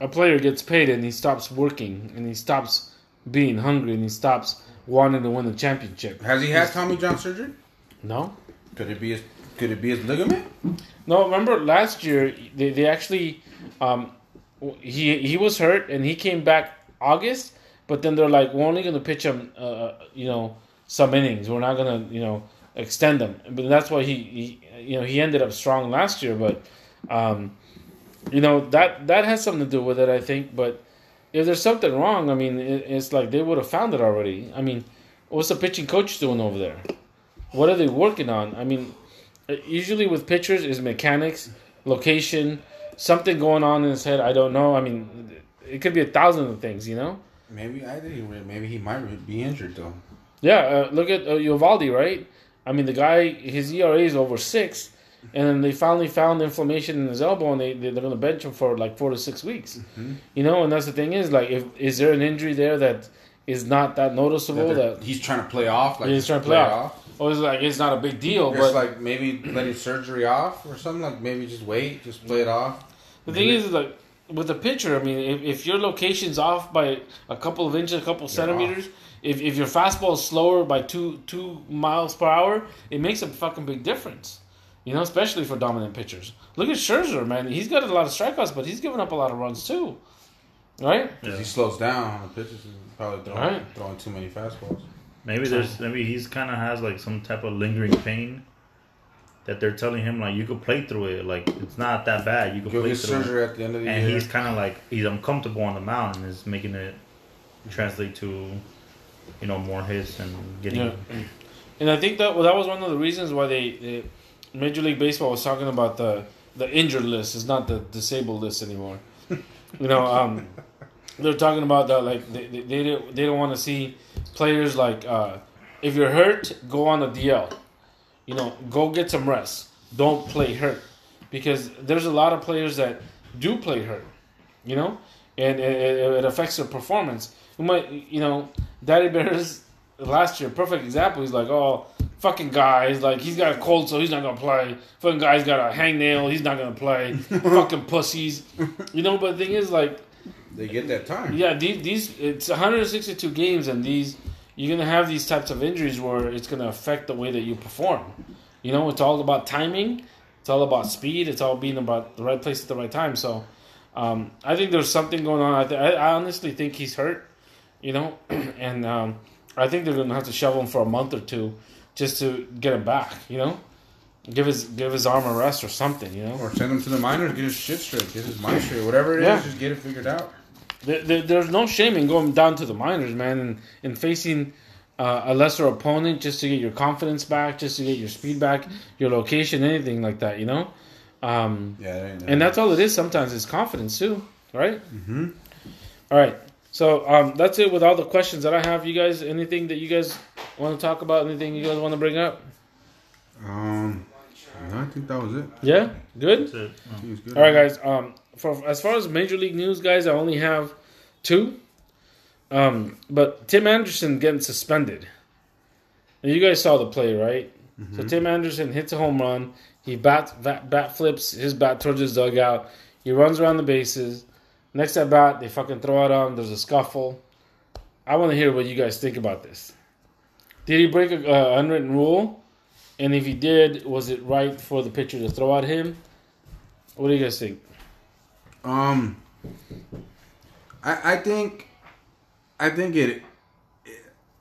a player gets paid and he stops working and he stops being hungry and he stops wanting to win the championship. Has he had Tommy John surgery? No, Could it be his? Could it be his ligament? no. Remember last year they, they actually, um, he he was hurt and he came back August, but then they're like, we're only going to pitch him, uh, you know, some innings. We're not going to, you know, extend him. But that's why he, he, you know, he ended up strong last year. But, um, you know, that that has something to do with it, I think. But if there's something wrong, I mean, it, it's like they would have found it already. I mean, what's the pitching coach doing over there? What are they working on? I mean, uh, usually with pitchers is mechanics, location, something going on in his head. I don't know. I mean, it could be a thousand of things, you know. Maybe I think he maybe he might be injured though. Yeah, uh, look at uh, right? I mean, the guy, his ERA is over six, and then they finally found inflammation in his elbow, and they they're going to bench him for like four to six weeks. You know, and that's the thing is like, if is there an injury there that is not that noticeable That that, he's trying to play off, like he's trying to play off, or is it like it's not a big deal? It's But like maybe letting surgery off or something. Like maybe just wait, just play it off. The thing is, like with the pitcher, I mean, if, if your location's off by a couple of inches, a couple of centimeters, if, if your fastball is slower by two two miles per hour, it makes a fucking big difference. You know, especially for dominant pitchers. Look at Scherzer, man. He's got a lot of strikeouts, but he's giving up a lot of runs too. Right? If he slows down on the pitches, probably throwing, Right. throwing too many fastballs. Maybe there's maybe he's kind of has like some type of lingering pain that they're telling him like you could play through it. Like it's not that bad. You could Go play get through it. at the end of the And year. he's kind of like he's uncomfortable on the mound and is making it translate to you know more hits and getting. Yeah. And I think that well, that was one of the reasons why they, they Major League Baseball was talking about the the injured list is not the disabled list anymore. you know, um, they're talking about that like they they they don't, they don't want to see players like uh, if you're hurt, go on the DL. You know, go get some rest. Don't play hurt because there's a lot of players that do play hurt. You know, and it, it, affects their performance. You might, you know, Daddy Bears last year, perfect example. He's like, oh, fucking guys, like he's got a cold, so he's not gonna play. Fucking guy's got a hangnail, he's not gonna play. fucking pussies, you know. But the thing is, like, they get that time. yeah, these, these it's 162 games, and these you're gonna have these types of injuries where it's gonna affect the way that you perform. You know, it's all about timing. It's all about speed. It's all being about the right place at the right time. So, um, I think there's something going on. I, th- I honestly think he's hurt. You know, and um, I think they're gonna have to shove him for a month or two just to get him back. You know, give his give his arm a rest or something. You know, Or send him to the minors, get his shit straight, get his mind straight, whatever it is, Yeah. just get it figured out. There, there, there's no shame in going down to the minors, man, and, and facing uh, a lesser opponent just to get your confidence back, just to get your speed back, your location, anything like that, you know. Um, Yeah, that and that's all it is. Sometimes is confidence too, right? Mm-hmm. right. So um, that's it with all the questions that I have. You guys, anything that you guys want to talk about? Anything you guys want to bring up? Um, no, I think that was it. Yeah, good. That's it. I think it's good. All right, guys. Um, for as far as major league news, guys, I only have two. Um, but Tim Anderson getting suspended. And you guys saw the play, right? So Tim Anderson hits a home run. He bat, bat bat flips his bat towards his dugout. He runs around the bases. Next at bat, they fucking throw it on. There's a scuffle. I want to hear what you guys think about this. Did he break a uh, unwritten rule? And if he did, was it right for the pitcher to throw at him? What do you guys think? Um, I I think, I think it.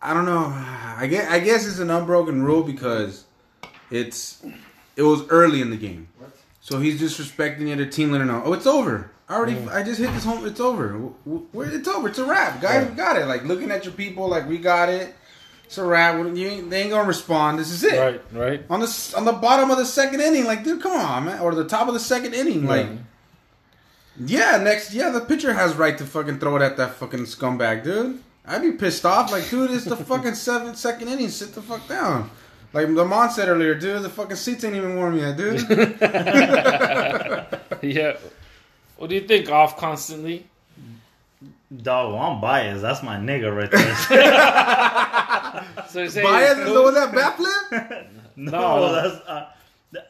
I don't know. I guess I guess it's an unbroken rule because it's it was early in the game, so he's disrespecting the other team. Letting know, oh, it's over. I already, I just hit this home. It's over. W- w- It's over. It's a wrap, guys. We got it. Like looking at your people, like we got it. It's a wrap. You ain't, they ain't gonna respond. This is it. Right, right. On the on the bottom of the second inning, like, dude, come on, man. Or the top of the second inning, like, Right. yeah, next, yeah, the pitcher has right to fucking throw it at that fucking scumbag, dude. I'd be pissed off, like, dude, it's the fucking seventh, second inning. Sit the fuck down. Like Lamont said earlier, dude, the fucking seats ain't even warm yet, dude. Yeah. What do you think? Off constantly. Dog, well, I'm biased. That's my nigga right there. So you're saying Bias is cool? the one that bat flip? no, No. that's uh,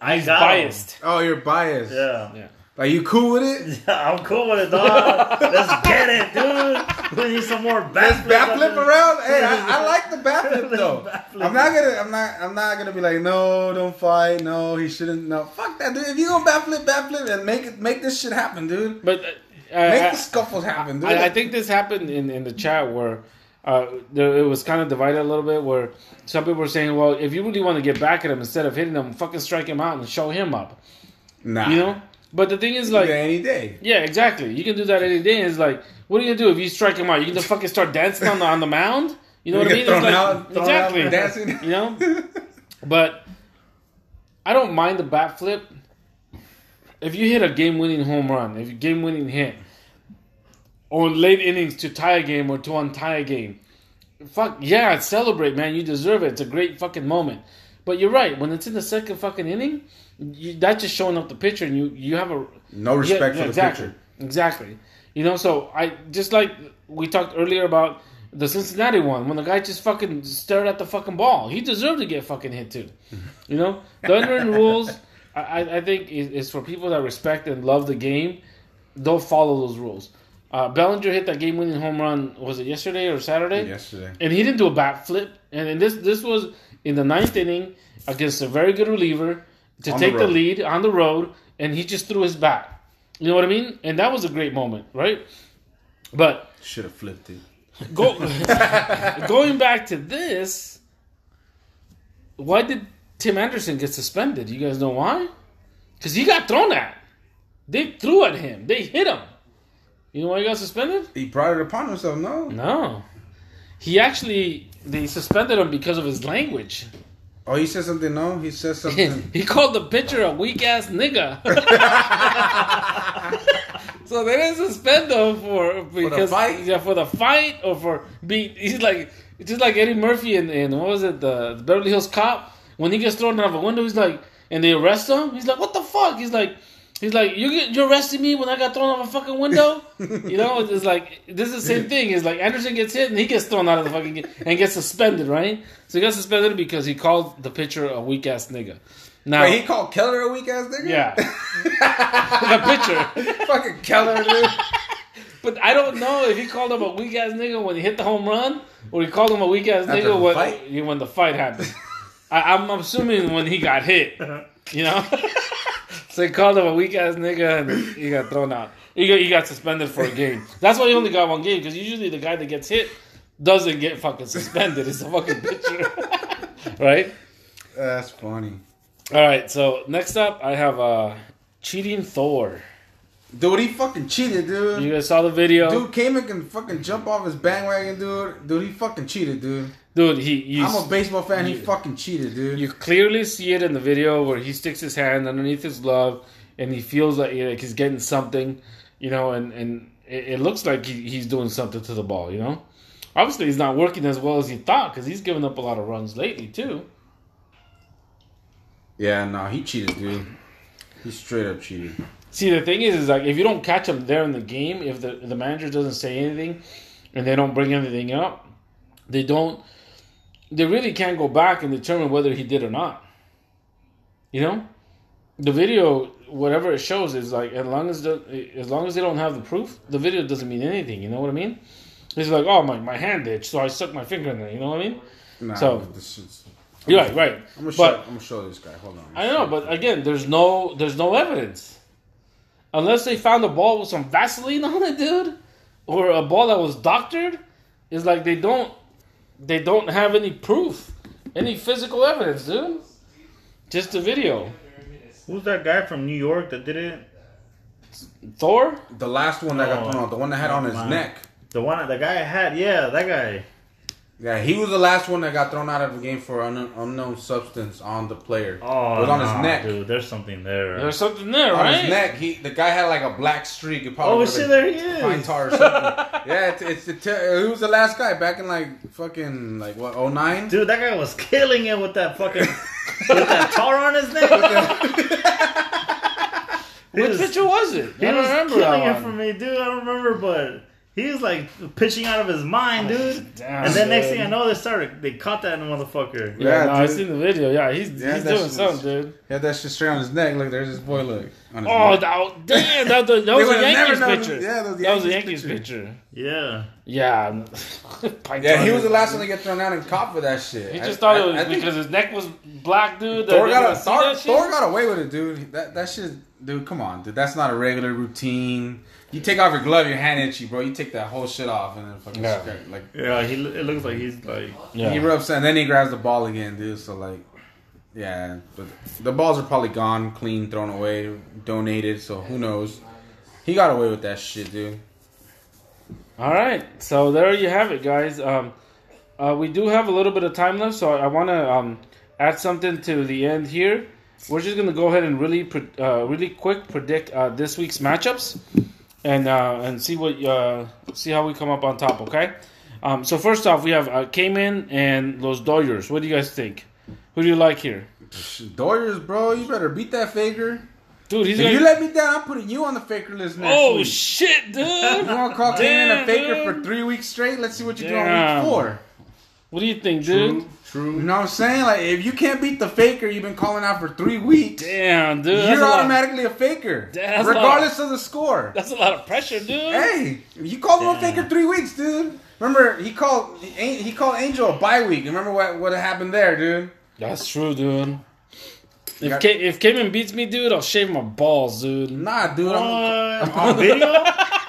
I He's got him. biased. Oh, you're biased. Yeah. Yeah. Like, you cool with it? Yeah, I'm cool with it, dog. Let's get it, dude. We need some more Let's back bat flip around. Hey, I, I like the bat flip though. bat. I'm not gonna. I'm not. I'm not gonna be like, no, don't fight. No, he shouldn't. No, fuck that, dude. If you go bat flip, bat flip, and make it, make this shit happen, dude. But uh, Make I, the scuffles happen, dude. I, I think this happened in, in the chat where uh, there, it was kind of divided a little bit. Where some people were saying, "Well, if you really want to get back at him, instead of hitting him, fucking strike him out and show him up." nah, You know. But the thing is, like any day. yeah, exactly. You can do that any day. It's like, what are you gonna do if you strike him out? You can just fucking start dancing on the on the mound. You know You what I mean? It's like- out, exactly. dancing. You know. But I don't mind the bat flip. If you hit a game-winning home run, if you game-winning hit, or late innings to tie a game or to untie a game, fuck yeah, celebrate, man. You deserve it. It's a great fucking moment. But you're right. When it's in the second fucking inning, you, that's just showing up the pitcher, and you you have a No respect yeah, for the exactly. pitcher. Exactly. You know, so I just like we talked earlier about the Cincinnati one when the guy just fucking stared at the fucking ball. He deserved to get fucking hit too. You know, the unwritten rules. I, I- think is, is for people that respect and love the game. They'll follow those rules. Uh, Bellinger hit that game-winning home run. Was it yesterday or Saturday? Yesterday. and he didn't do a bat flip. And then this this was in the ninth inning against a very good reliever to On take the, road. lead on the road, and he just threw his bat. You know what I mean? And that was a great moment, right? But Should have flipped it. go, going back to this, why did Tim Anderson get suspended? You guys know why? Because he got thrown at. They threw at him. They hit him. You know why he got suspended? He brought it upon himself. No. No. He actually they suspended him because of his language. Oh, he said something. No, he said something. he called the pitcher a weak ass nigga. so they didn't suspend him for because fight? yeah for the fight or for being he's like just like Eddie Murphy in, in what was it the, the Beverly Hills Cop when he gets thrown out of a window he's like and they arrest him he's like what the fuck he's like. He's like, you get, you arrested me when I got thrown out of a fucking window. you know, it's like this is the same thing. It's like Anderson gets hit and he gets thrown out of the fucking game and gets suspended, right? So he got suspended because he called the pitcher a weak ass nigga. Now, Wait, he called Keller a weak ass nigga. yeah, the pitcher. Fucking Keller, dude. But I don't know if he called him a weak ass nigga when he hit the home run, or he called him a weak ass nigga when fight? when the fight happened. I, I'm assuming when he got hit, uh-huh. you know. so he called him a weak ass nigga, and he got thrown out. He got, he got suspended for a game. That's why he only got one game because usually the guy that gets hit doesn't get fucking suspended. It's a fucking pitcher, right? That's funny. All right. So next up, I have uh, cheating Thor. Dude, he fucking cheated, dude. You guys saw the video, Dude came and can fucking jump off his bandwagon, dude. Dude, he fucking cheated, dude. dude. He you, I'm a baseball fan. He fucking cheated, dude. You clearly see it in the video where he sticks his hand underneath his glove and he feels like, like he's getting something, you know, and, and it, it looks like he, he's doing something to the ball, you know? Obviously, he's not working as well as he thought because he's given up a lot of runs lately, too. yeah, no, he cheated, dude. He straight up cheated. See, the thing is, is like if you don't catch them there in the game, if the, the manager doesn't say anything and they don't bring anything up, they don't, they really can't go back and determine whether he did or not. You know? the video, whatever it shows, is like as long as the as long as they don't have the proof, the video doesn't mean anything. You know what I mean? It's like, oh my my hand itched, so I stuck my finger in there. You know what I mean? Nah, So- this You're right, right. I'm gonna show. But I'm gonna show this guy. Hold on. I know, but again, there's no there's no evidence unless they found a ball with some Vaseline on it, dude, or a ball that was doctored. It's like they don't they don't have any proof, any physical evidence, dude. Just a video. Who's that guy from New York that did it? Thor. the last one that got Oh. thrown out, the one that had on his Wow. neck. The one, the guy had, yeah, that guy. Yeah, he was the last one that got thrown out of the game for un- unknown substance on the player. Oh, it was on nah, his neck. dude. There's something there. There's something there, right? On right? his neck, he the guy had like a black streak. It probably Oh would've shit, been there he is. pine tar or something. yeah, it's, it's the te- uh, he was the last guy back in like fucking like what 09? Dude, that guy was killing it with that fucking with that tar on his neck. He Which was- picture was it? He I don't was remember killing that it one. for me, dude. I don't remember, but he was like pitching out of his mind, oh, dude. Damn, and then next thing I know, they started they caught that motherfucker. Yeah, Yeah, no, I seen the video. Yeah, he's Yeah, he's doing just- something, dude. He had that shit straight on his neck. Look, there's his boy. Look on his Oh, neck. that, damn, that, that, that was a would've never Yankees known- picture. yeah, that was the that was a Yankees Yankees picture. picture. Yeah. Yeah. Yeah, he was the last one to get thrown out and caught for that shit. He I- just thought I- it was I think because his neck was black, dude. that Thor they got, a, Thor. Thor got away with it, dude. That that shit, dude. Come on, dude. That's not a regular routine. You take off your glove, your hand itchy, bro. You take that whole shit off and then fucking Yeah. scrape- like Yeah, he it looks like he's like Yeah. he rubs and then he grabs the ball again, dude. So like, yeah, but the balls are probably gone, clean, thrown away, donated. So who knows? He got away with that shit, dude. All right, so there you have it, guys. Um, uh, we do have a little bit of time left, so I want to um, add something to the end here. We're just gonna go ahead and really, pre- uh, really quick predict uh, this week's matchups, and uh, and see what uh, see how we come up on top. Okay. Um, so first off, we have uh, Cayman and Los Dodgers. What do you guys think? Who do you like here, Doyers, bro, you better beat that faker. dude? He's If gonna. you let me down, I'm putting you on the faker list next oh week. shit, dude! You want to call Damn, a faker dude. for three weeks straight? Let's see what you do on week four. What do you think, dude? True. You know what I'm saying? Like, if you can't beat the faker you've been calling out for three weeks, Damn, dude. you're a lot- automatically a faker, That's a regardless of the score. That's a lot of pressure, dude. Hey, you called him a faker three weeks, dude. Remember, he called he, he called Angel a bye week. Remember what what happened there, dude? That's true, dude. If got- K- if Cayman beats me, dude, I'll shave my balls, dude. Nah, dude. I'm, what? on video.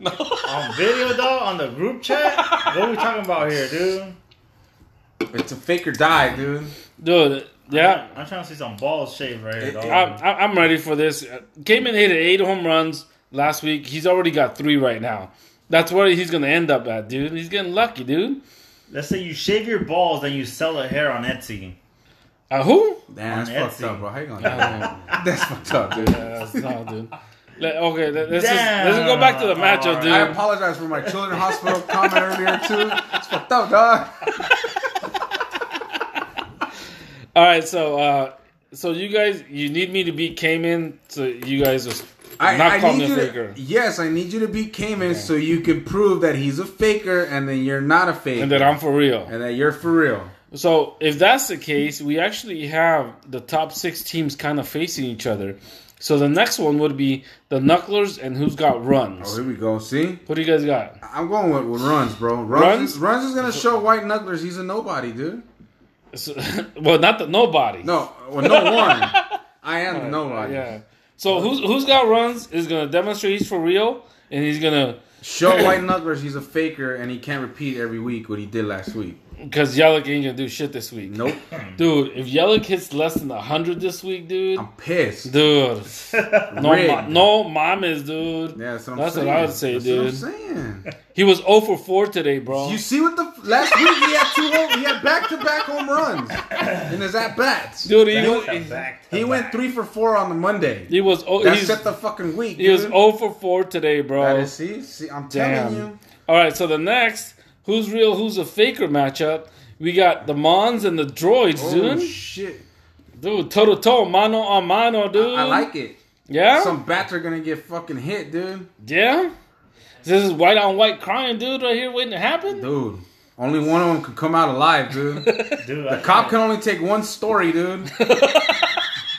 On video, though, on the group chat. What are we talking about here, dude? it's a fake or die, dude. Dude, yeah, I'm trying to see some balls shaved right here, It- dog. I'm, I'm ready for this. Came Cayman hit eight home runs last week. He's already got three right now. That's where he's gonna end up at, dude. He's getting lucky, dude. Let's say you shave your balls and you sell the hair on Etsy. Uh, who? Damn, that's On fucked Etsy. up, bro. How you gonna do that? That's fucked up, dude. Yeah, that's not, dude. Let- okay, let- let's just, let's go back to the matchup, Alright. dude. I apologize for my children hospital comment earlier too. It's fucked up, dog. All right, so uh, so you guys, you need me to beat Cayman, so you guys just I, not I call need me a faker. to, yes, I need you to beat Cayman so you can prove that he's a faker and then you're not a faker. and that I'm for real. and that you're for real. So if that's the case, we actually have the top six teams kind of facing each other. So the next one would be the Knucklers and who's got runs. Oh, here we go. See? What do you guys got? I'm going with, with runs, bro. Runs, Runs? Is, runs is gonna show white knucklers he's a nobody, dude. So- well, not the nobody. No, well, no one. I am the nobody. Yeah. So who's who's got runs is gonna demonstrate he's for real, and he's gonna Show white knucklers he's a faker and he can't repeat every week what he did last week. Because Yelich ain't gonna do shit this week. Nope. Dude, if Yelich hits less than hundred this week, dude, I'm pissed. dude, no, Rigged. ma- no mames, dude. Yeah, that's what I'm That's what. I would say, That's dude. What I'm saying. He was 0 for 4 today, bro. You see what the last week he had two home, he had back to back home runs in his at bats. Dude, he, Back was- to back to He went three for four on the Monday. he was oh, That set the fucking week. he was dude. 0 for 4 today, bro. That is, see, see, I'm Damn. telling you. All right, so the next who's real, who's a faker matchup, we got the Mons and the Droids, Oh dude. shit! dude, toe to toe, mano a mano, dude. I like it. Yeah, Some bats are gonna get fucking hit, dude. yeah. This is white on white crying, dude, right here waiting to happen. Dude, only one of them could come out alive, dude. Dude, The cop can only take one story, dude.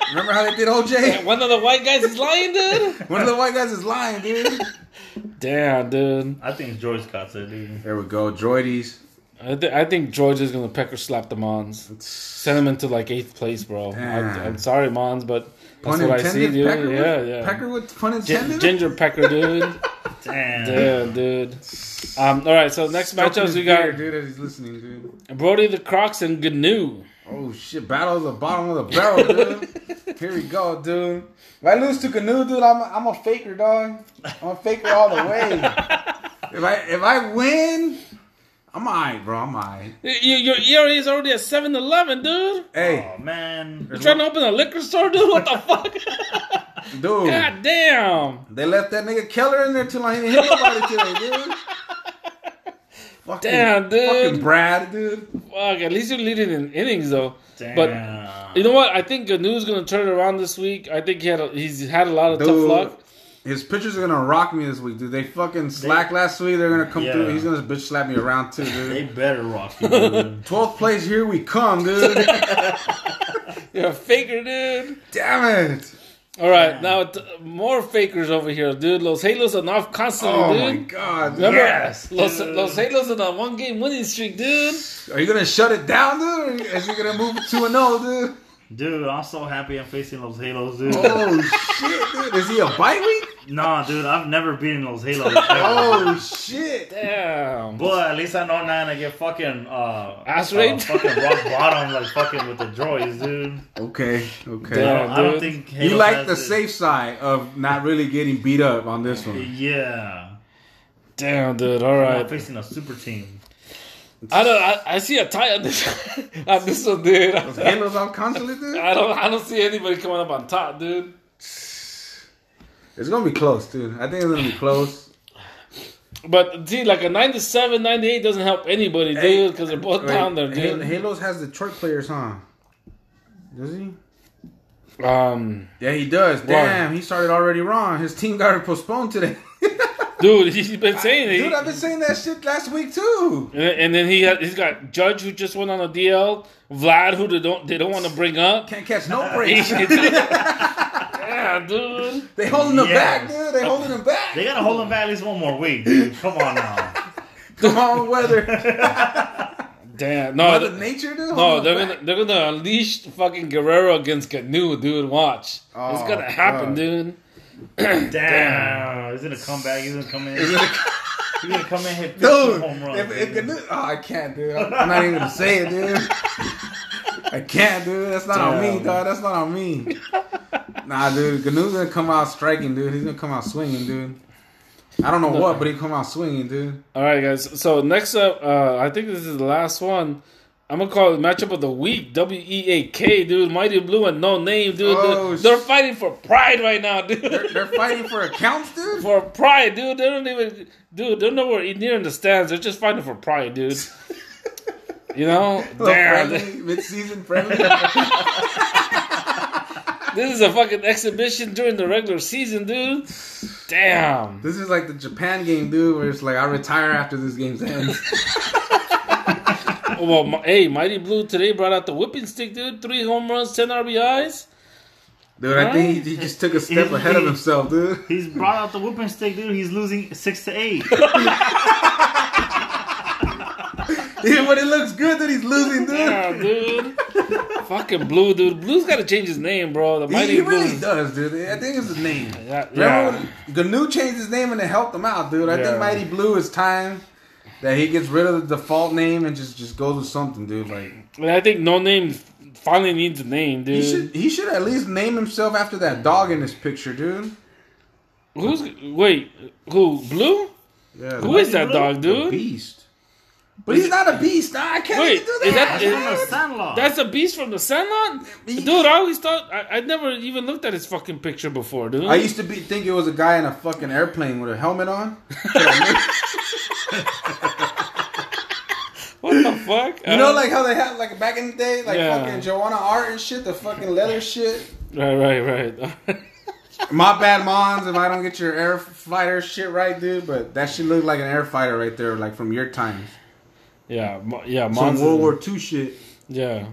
Remember how they did OJ? One of the white guys is lying, dude. One of the white guys is lying, dude. Damn, dude. I think George got it, dude. There we go, droidies. I, th- I think George is gonna pecker slap the Mons, send him into like eighth place, bro. I, I'm sorry, Mons, but that's Pun what I see, intended. dude. Pecker yeah, with, yeah. Pecker with pun Gin- intended. ginger pecker, dude. Damn. Damn, dude. Um, all right, so next Stroking matchups his we got beard, dude, as he's listening, dude. Brody the Crocs and Gnu. Oh shit! Battle of the bottom of the barrel, dude. Here we go, dude. If I lose to Canoe, dude, I'm a, I'm a faker, dog. I'm a faker all the way. if I if I win, I'm alright, bro. I'm alright. Your, your ERA is already at 7 11, dude. Hey, Oh man. You're trying to open a liquor store, dude? What the fuck? dude. God damn. They left that nigga Keller in there too long. He didn't hit nobody today, dude. Fucking, Damn, dude. Fucking Brad, dude. Fuck, at least you're leading in innings, though. Damn. But you know what? I think Ganu's going to turn it around this week. I think he had a, he's had a lot of tough luck. His pitchers are gonna rock me this week, dude. They fucking slack last week. They're gonna come Yeah. through. He's gonna bitch slap me around too, dude. they better rock you, dude. 12th place, here we come, dude. You're a faker, dude. Damn it. All right, Yeah. now t- more fakers over here, dude. Los Halos are off constantly, Oh dude. Oh my god. dude. Remember, Yes, Los, dude. Los Halos on a one game winning streak, dude. Are you gonna shut it down, dude? Or is he gonna move to an 0, dude? Dude, I'm so happy I'm facing those Halos, dude. Oh shit, dude. Is he a bite week? Nah, dude, I've never beaten those Halos. Oh shit. Damn. But at least I know now I get fucking uh, Ass uh, raped? fucking rock bottom, like fucking with the droids, dude. Okay, okay. Damn. I don't dude. think You like has the it. safe side of not really getting beat up on this one. Yeah, Damn, dude. All right. I'm right. facing a super team. I don't. I, I see a tie on this on this one, dude. Those Halos out constantly, dude? I don't. I don't see anybody coming up on top, dude. It's gonna be close, dude. I think it's gonna be close. But see, like a 97, 98 doesn't help anybody, dude, because they're both down there, dude. Halos has Detroit players, huh? Does he? Um, Yeah, he does. Damn, he started already wrong. His team got it postponed today. dude, he's been saying it. Dude, I've been saying that shit last week too. And, and then he had, he's got Judge who just went on a DL, Vlad who they don't they don't want to bring up. Can't catch no breaks. yeah, dude. they holding him Yes. back, dude. They holding him back. They gotta hold him back at least one more week, dude. Come on now. Come on, weather. Damn. No, Mother th- Nature, dude. no, they're him gonna they're gonna unleash fucking Guerrero against Canu, dude. Watch, it's Oh, gonna happen, God. dude. Damn. He's gonna come back. He's gonna come in. Is it a- He's gonna come in and hit 15 Dude, home runs. if, if dude. Oh, I can't, dude. I'm, I'm not even gonna say it, dude. I can't, dude. That's not on me, Damn. dog. That's not on me. Nah, dude. Ganu's gonna come out striking, dude. He's gonna come out swinging, dude. I don't know what, but he come out swinging, dude. All right, guys. So next up, uh, I think this is the last one. I'm gonna call it matchup of the week. W E A K, dude. Mighty Blue and No Name, dude. Oh, they're, sh- fighting for pride right now, dude. They're, they're fighting for accounts, dude. for pride, dude. They don't even, dude. They're nowhere near in the stands. They're just fighting for pride, dude. You know, damn. friendly, mid-season friendly. This is a fucking exhibition during the regular season, dude. Damn. this is like the Japan game, dude, where it's like I retire after this game's ends. Well, mi- hey, Mighty Blue today brought out the whipping stick, dude. Three home runs, ten RBIs. Dude, I think he, he just took a step He- ahead of himself, dude. He's brought out the whipping stick, dude. He's losing six to eight. Even when it looks good that he's losing, dude. Yeah, dude. Fucking Blue, dude. Blue's got to change his name, bro. The Mighty he Blue. really does, dude. I think it's his name. Yeah, Remember yeah. when Gnu changed his name and it helped him out, dude? I Yeah. think Mighty Blue is time that he gets rid of the default name and just, just goes with something, dude. Like And I think No Name finally needs a name, dude. he should he should at least name himself after that dog in this picture, dude. Who's wait? Who? Blue? Yeah, Who is that Blue? dog, the dude? beast? But he's not a beast. Nah, I can't Wait, even do is that. that- That's from the Sandlot. That's a beast from the Sandlot, dude. I always thought I, I never even looked at his fucking picture before, dude. I used to be think it was a guy in a fucking airplane with a helmet on. what the fuck? You know, Uh, like how they had like back in the day, like Yeah. fucking Joanna Art and shit, the fucking leather shit. right, right, right. My bad, Mons, if I don't get your air fighter shit right, dude. But that shit looked like an air fighter right there, like from your times. Yeah, Mo- yeah. Some Mons is- World War II shit. Yeah.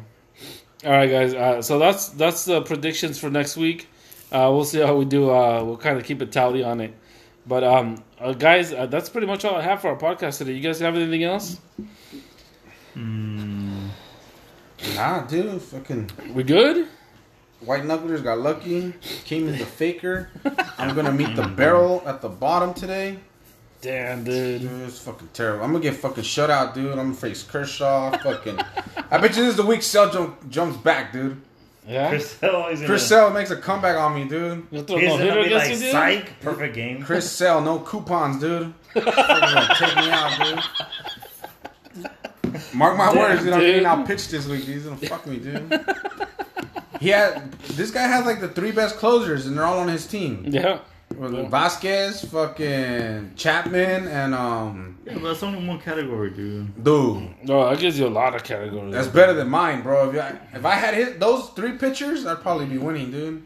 All right, guys. Uh, so that's that's the predictions for next week. Uh, we'll see how we do. Uh, we'll kind of keep a tally on it. But um, uh, guys, uh, that's pretty much all I have for our podcast today. You guys have anything else? Nah, dude, fucking We good? white knucklers got lucky. Came in the faker. I'm gonna meet the barrel at the bottom today. Damn, dude. Dude, it's fucking terrible. I'm gonna get fucking shut out, dude. I'm gonna face Kershaw. Fucking. I bet you this is the week Sale jump, jumps back, dude. Yeah. Chris Sale is gonna, Chris Sale makes a comeback on me, dude. You'll throw he's no hitter gonna be against like, you, dude? psych, perfect game. Chris Sale, no coupons, dude. Fucking gonna take me out, dude. Mark my words, you know what I mean? dude. I'll pitch this week. He's gonna fuck me, dude. He had this guy has like the three best closers, and they're all on his team. Yeah. Well, Vasquez, fucking Chapman, and um, Yeah, but that's only one category, dude. dude, No, that gives you a lot of categories. that's better than mine, bro. If I, if I had hit those three pitchers, I'd probably be winning, dude.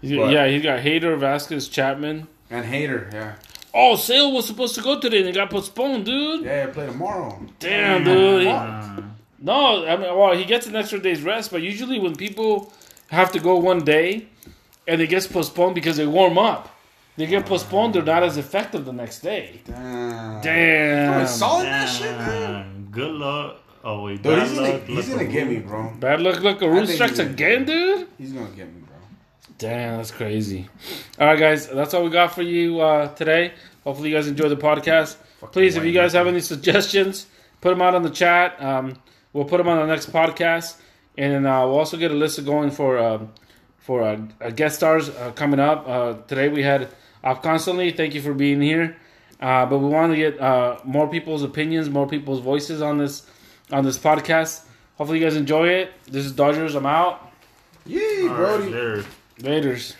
He's- But- yeah, he's got Hader, Vasquez, Chapman. And Hader, yeah, Oh, Sale was supposed to go today and it got postponed, dude. yeah, play tomorrow. Damn, dude. He- Uh, no, I mean, well, he gets an extra day's rest, but usually when people have to go one day and it gets postponed because they warm up, they get postponed, they're not as effective the next day. Damn, Damn. Solid that shit, man. damn. Good luck. Oh wait, Dude, bad he's gonna, he's gonna get me, bro. Bad luck, look, I Arun think strikes again, dude. He's gonna get me, bro. Damn, that's crazy. All right, guys, that's all we got for you uh, today. Hopefully, you guys enjoyed the podcast. Please, if you guys have any suggestions, put them out on the chat. Um, we'll put them on the next podcast, and uh, we'll also get a list of going for um for uh, uh, guest stars uh, coming up. Uh, today we had Op Constantly. Thank you for being here. Uh, but we want to get uh, more people's opinions, more people's voices on this on this podcast. Hopefully, you guys enjoy it. This is Dodgers. I'm out. Yee, All right, Brody. later. Raiders.